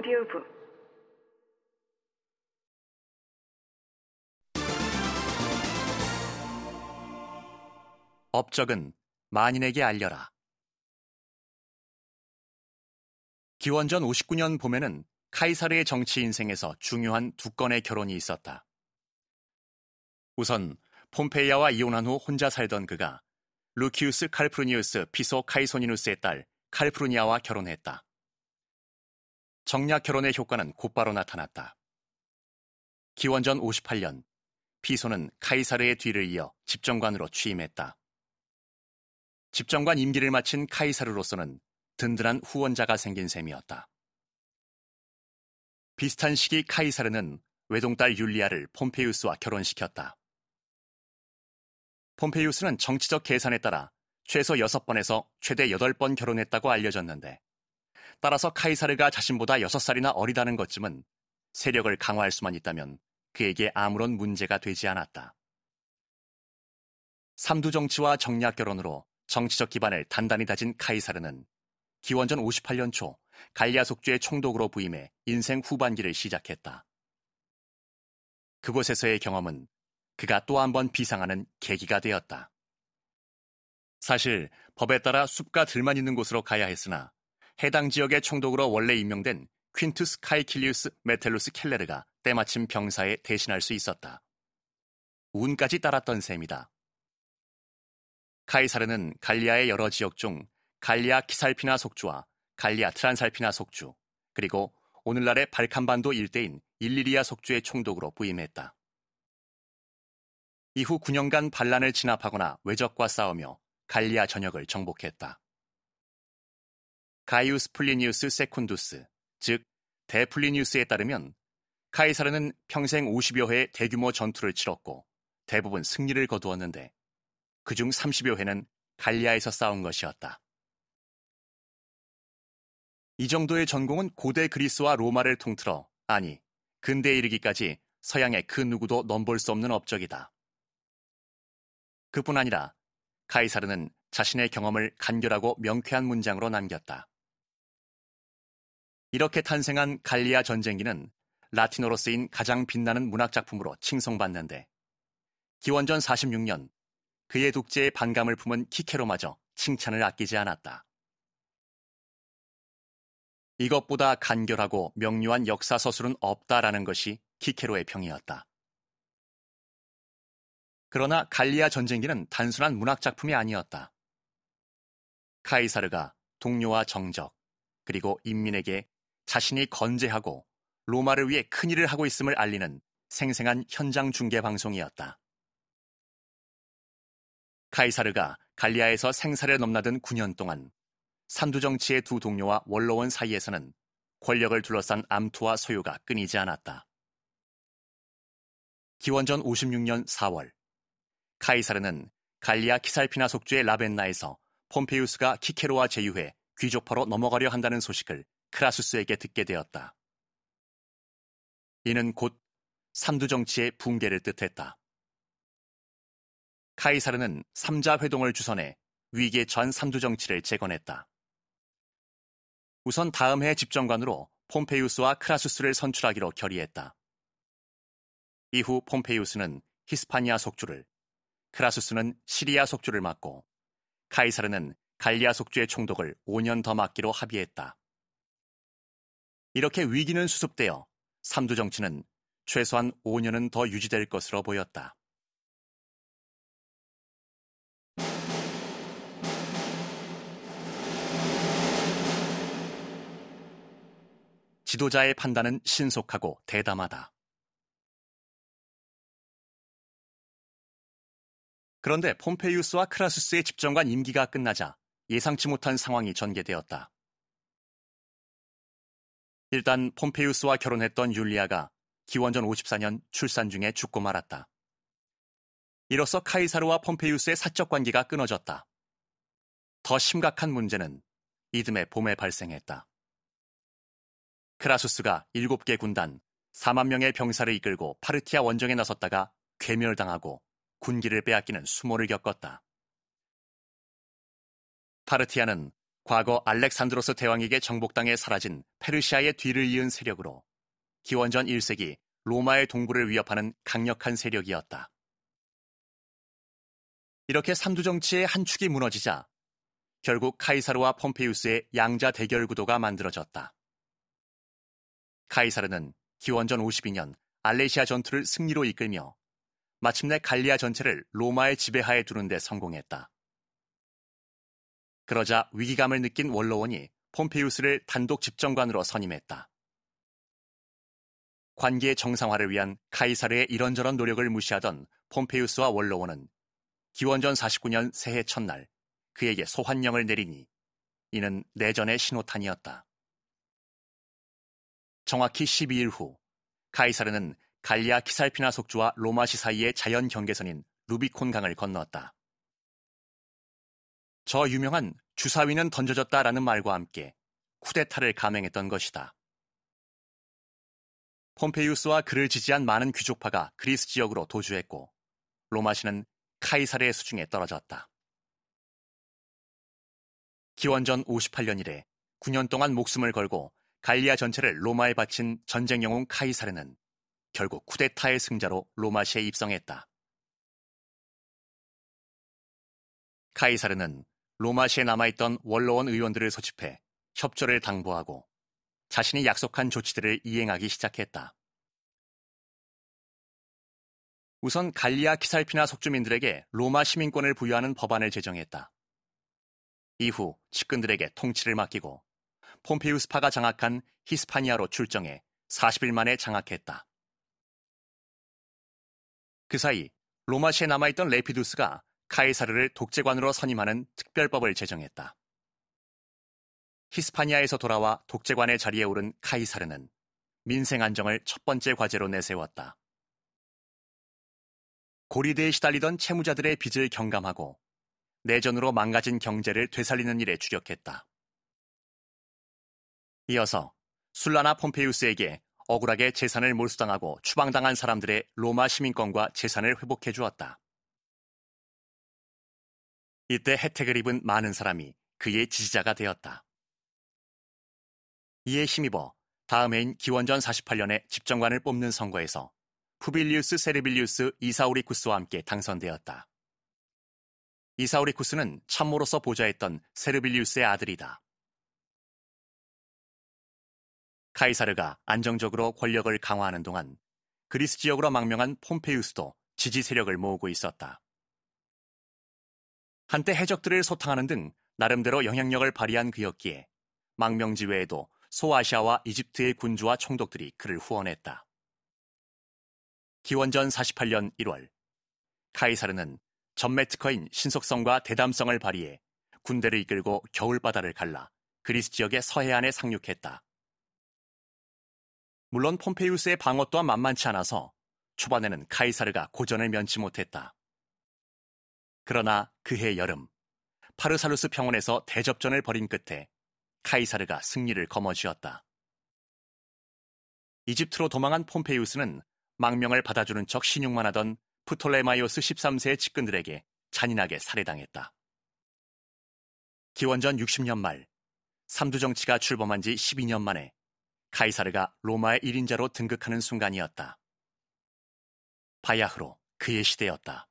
오디오북 업적은 만인에게 알려라. 기원전 59년 봄에는 카이사르의 정치 인생에서 중요한 두 건의 결혼이 있었다. 우선 폼페이아와 이혼한 후 혼자 살던 그가 루키우스 칼프루니우스 피소 카이소니누스의 딸 칼프루니아와 결혼했다. 정략 결혼의 효과는 곧바로 나타났다. 기원전 58년 피소는 카이사르의 뒤를 이어 집정관으로 취임했다. 집정관 임기를 마친 카이사르로서는 든든한 후원자가 생긴 셈이었다. 비슷한 시기 카이사르는 외동딸 율리아를 폼페이우스와 결혼시켰다. 폼페이우스는 정치적 계산에 따라 최소 6번에서 최대 8번 결혼했다고 알려졌는데 따라서 카이사르가 자신보다 6살이나 어리다는 것쯤은 세력을 강화할 수만 있다면 그에게 아무런 문제가 되지 않았다. 삼두 정치와 정략 결혼으로 정치적 기반을 단단히 다진 카이사르는 기원전 58년 초 갈리아 속주의 총독으로 부임해 인생 후반기를 시작했다. 그곳에서의 경험은 그가 또 한 번 비상하는 계기가 되었다. 사실 법에 따라 숲과 들만 있는 곳으로 가야 했으나 해당 지역의 총독으로 원래 임명된 퀸투스 카이킬리우스 메텔루스 켈레르가 때마침 병사해 대신할 수 있었다. 운까지 따랐던 셈이다. 카이사르는 갈리아의 여러 지역 중 갈리아 키살피나 속주와 갈리아 트란살피나 속주, 그리고 오늘날의 발칸반도 일대인 일리리아 속주의 총독으로 부임했다. 이후 9년간 반란을 진압하거나 외적과 싸우며 갈리아 전역을 정복했다. 가이우스 플리니우스 세쿤두스, 즉 대플리니우스에 따르면 카이사르는 평생 50여 회의 대규모 전투를 치렀고 대부분 승리를 거두었는데 그중 30여 회는 갈리아에서 싸운 것이었다. 이 정도의 전공은 고대 그리스와 로마를 통틀어 아니 근대에 이르기까지 서양의 그 누구도 넘볼 수 없는 업적이다. 그뿐 아니라 카이사르는 자신의 경험을 간결하고 명쾌한 문장으로 남겼다. 이렇게 탄생한 갈리아 전쟁기는 라틴어로 쓰인 가장 빛나는 문학작품으로 칭송받는데 기원전 46년 그의 독재에 반감을 품은 키케로마저 칭찬을 아끼지 않았다. 이것보다 간결하고 명료한 역사 서술은 없다라는 것이 키케로의 평이었다. 그러나 갈리아 전쟁기는 단순한 문학 작품이 아니었다. 카이사르가 동료와 정적, 그리고 인민에게 자신이 건재하고 로마를 위해 큰 일을 하고 있음을 알리는 생생한 현장 중계 방송이었다. 카이사르가 갈리아에서 생사를 넘나든 9년 동안 산두 정치의 두 동료와 원로원 사이에서는 권력을 둘러싼 암투와 소유가 끊이지 않았다. 기원전 56년 4월, 카이사르는 갈리아 키살피나 속주의 라벤나에서 폼페이우스가 키케로와 제휴해 귀족파로 넘어가려 한다는 소식을 크라수스에게 듣게 되었다. 이는 곧 삼두 정치의 붕괴를 뜻했다. 카이사르는 삼자 회동을 주선해 위기의 전 삼두 정치를 재건했다. 우선 다음 해 집정관으로 폼페이우스와 크라수스를 선출하기로 결의했다. 이후 폼페이우스는 히스파니아 속주를, 크라수스는 시리아 속주를 맡고 카이사르는 갈리아 속주의 총독을 5년 더 맡기로 합의했다. 이렇게 위기는 수습되어 삼두 정치는 최소한 5년은 더 유지될 것으로 보였다. 지도자의 판단은 신속하고 대담하다. 그런데 폼페이우스와 크라수스의 집정관 임기가 끝나자 예상치 못한 상황이 전개되었다. 일단 폼페이우스와 결혼했던 율리아가 기원전 54년 출산 중에 죽고 말았다. 이로써 카이사르와 폼페이우스의 사적 관계가 끊어졌다. 더 심각한 문제는 이듬해 봄에 발생했다. 크라수스가 7개 군단, 4만 명의 병사를 이끌고 파르티아 원정에 나섰다가 괴멸당하고 군기를 빼앗기는 수모를 겪었다. 파르티아는 과거 알렉산드로스 대왕에게 정복당해 사라진 페르시아의 뒤를 이은 세력으로 기원전 1세기 로마의 동부를 위협하는 강력한 세력이었다. 이렇게 삼두 정치의 한 축이 무너지자 결국 카이사르와 폼페이우스의 양자 대결 구도가 만들어졌다. 카이사르는 기원전 52년 알레시아 전투를 승리로 이끌며 마침내 갈리아 전체를 로마의 지배하에 두는 데 성공했다. 그러자 위기감을 느낀 원로원이 폼페이우스를 단독 집정관으로 선임했다. 관계 정상화를 위한 카이사르의 이런저런 노력을 무시하던 폼페이우스와 원로원은 기원전 49년 새해 첫날 그에게 소환령을 내리니 이는 내전의 신호탄이었다. 정확히 12일 후 카이사르는 갈리아 키살피나 속주와 로마시 사이의 자연 경계선인 루비콘 강을 건넜다. 저 유명한 주사위는 던져졌다라는 말과 함께 쿠데타를 감행했던 것이다. 폼페이우스와 그를 지지한 많은 귀족파가 그리스 지역으로 도주했고 로마시는 카이사르의 수중에 떨어졌다. 기원전 58년 이래 9년 동안 목숨을 걸고 갈리아 전체를 로마에 바친 전쟁 영웅 카이사르는 결국 쿠데타의 승자로 로마시에 입성했다. 카이사르는 로마시에 남아있던 원로원 의원들을 소집해 협조를 당부하고 자신이 약속한 조치들을 이행하기 시작했다. 우선 갈리아 키살피나 속주민들에게 로마 시민권을 부여하는 법안을 제정했다. 이후 측근들에게 통치를 맡기고 폼페이우스파가 장악한 히스파니아로 출정해 40일 만에 장악했다. 그 사이 로마시에 남아있던 레피두스가 카이사르를 독재관으로 선임하는 특별법을 제정했다. 히스파니아에서 돌아와 독재관의 자리에 오른 카이사르는 민생 안정을 첫 번째 과제로 내세웠다. 고리대에 시달리던 채무자들의 빚을 경감하고 내전으로 망가진 경제를 되살리는 일에 주력했다. 이어서 술라나 폼페이우스에게 억울하게 재산을 몰수당하고 추방당한 사람들의 로마 시민권과 재산을 회복해 주었다. 이때 혜택을 입은 많은 사람이 그의 지지자가 되었다. 이에 힘입어 다음 해인 기원전 48년에 집정관을 뽑는 선거에서 푸빌리우스 세르빌리우스 이사우리쿠스와 함께 당선되었다. 이사우리쿠스는 참모로서 보좌했던 세르빌리우스의 아들이다. 카이사르가 안정적으로 권력을 강화하는 동안 그리스 지역으로 망명한 폼페이우스도 지지 세력을 모으고 있었다. 한때 해적들을 소탕하는 등 나름대로 영향력을 발휘한 그였기에 망명지 외에도 소아시아와 이집트의 군주와 총독들이 그를 후원했다. 기원전 48년 1월 카이사르는 전매 특허인 신속성과 대담성을 발휘해 군대를 이끌고 겨울바다를 갈라 그리스 지역의 서해안에 상륙했다. 물론 폼페이우스의 방어 또한 만만치 않아서 초반에는 카이사르가 고전을 면치 못했다. 그러나 그해 여름 파르살루스 평원에서 대접전을 벌인 끝에 카이사르가 승리를 거머쥐었다. 이집트로 도망한 폼페이우스는 망명을 받아주는 척 시늉만 하던 프톨레마이오스 13세의 측근들에게 잔인하게 살해당했다. 기원전 60년 말 삼두 정치가 출범한 지 12년 만에 카이사르가 로마의 1인자로 등극하는 순간이었다. 바야흐로 그의 시대였다.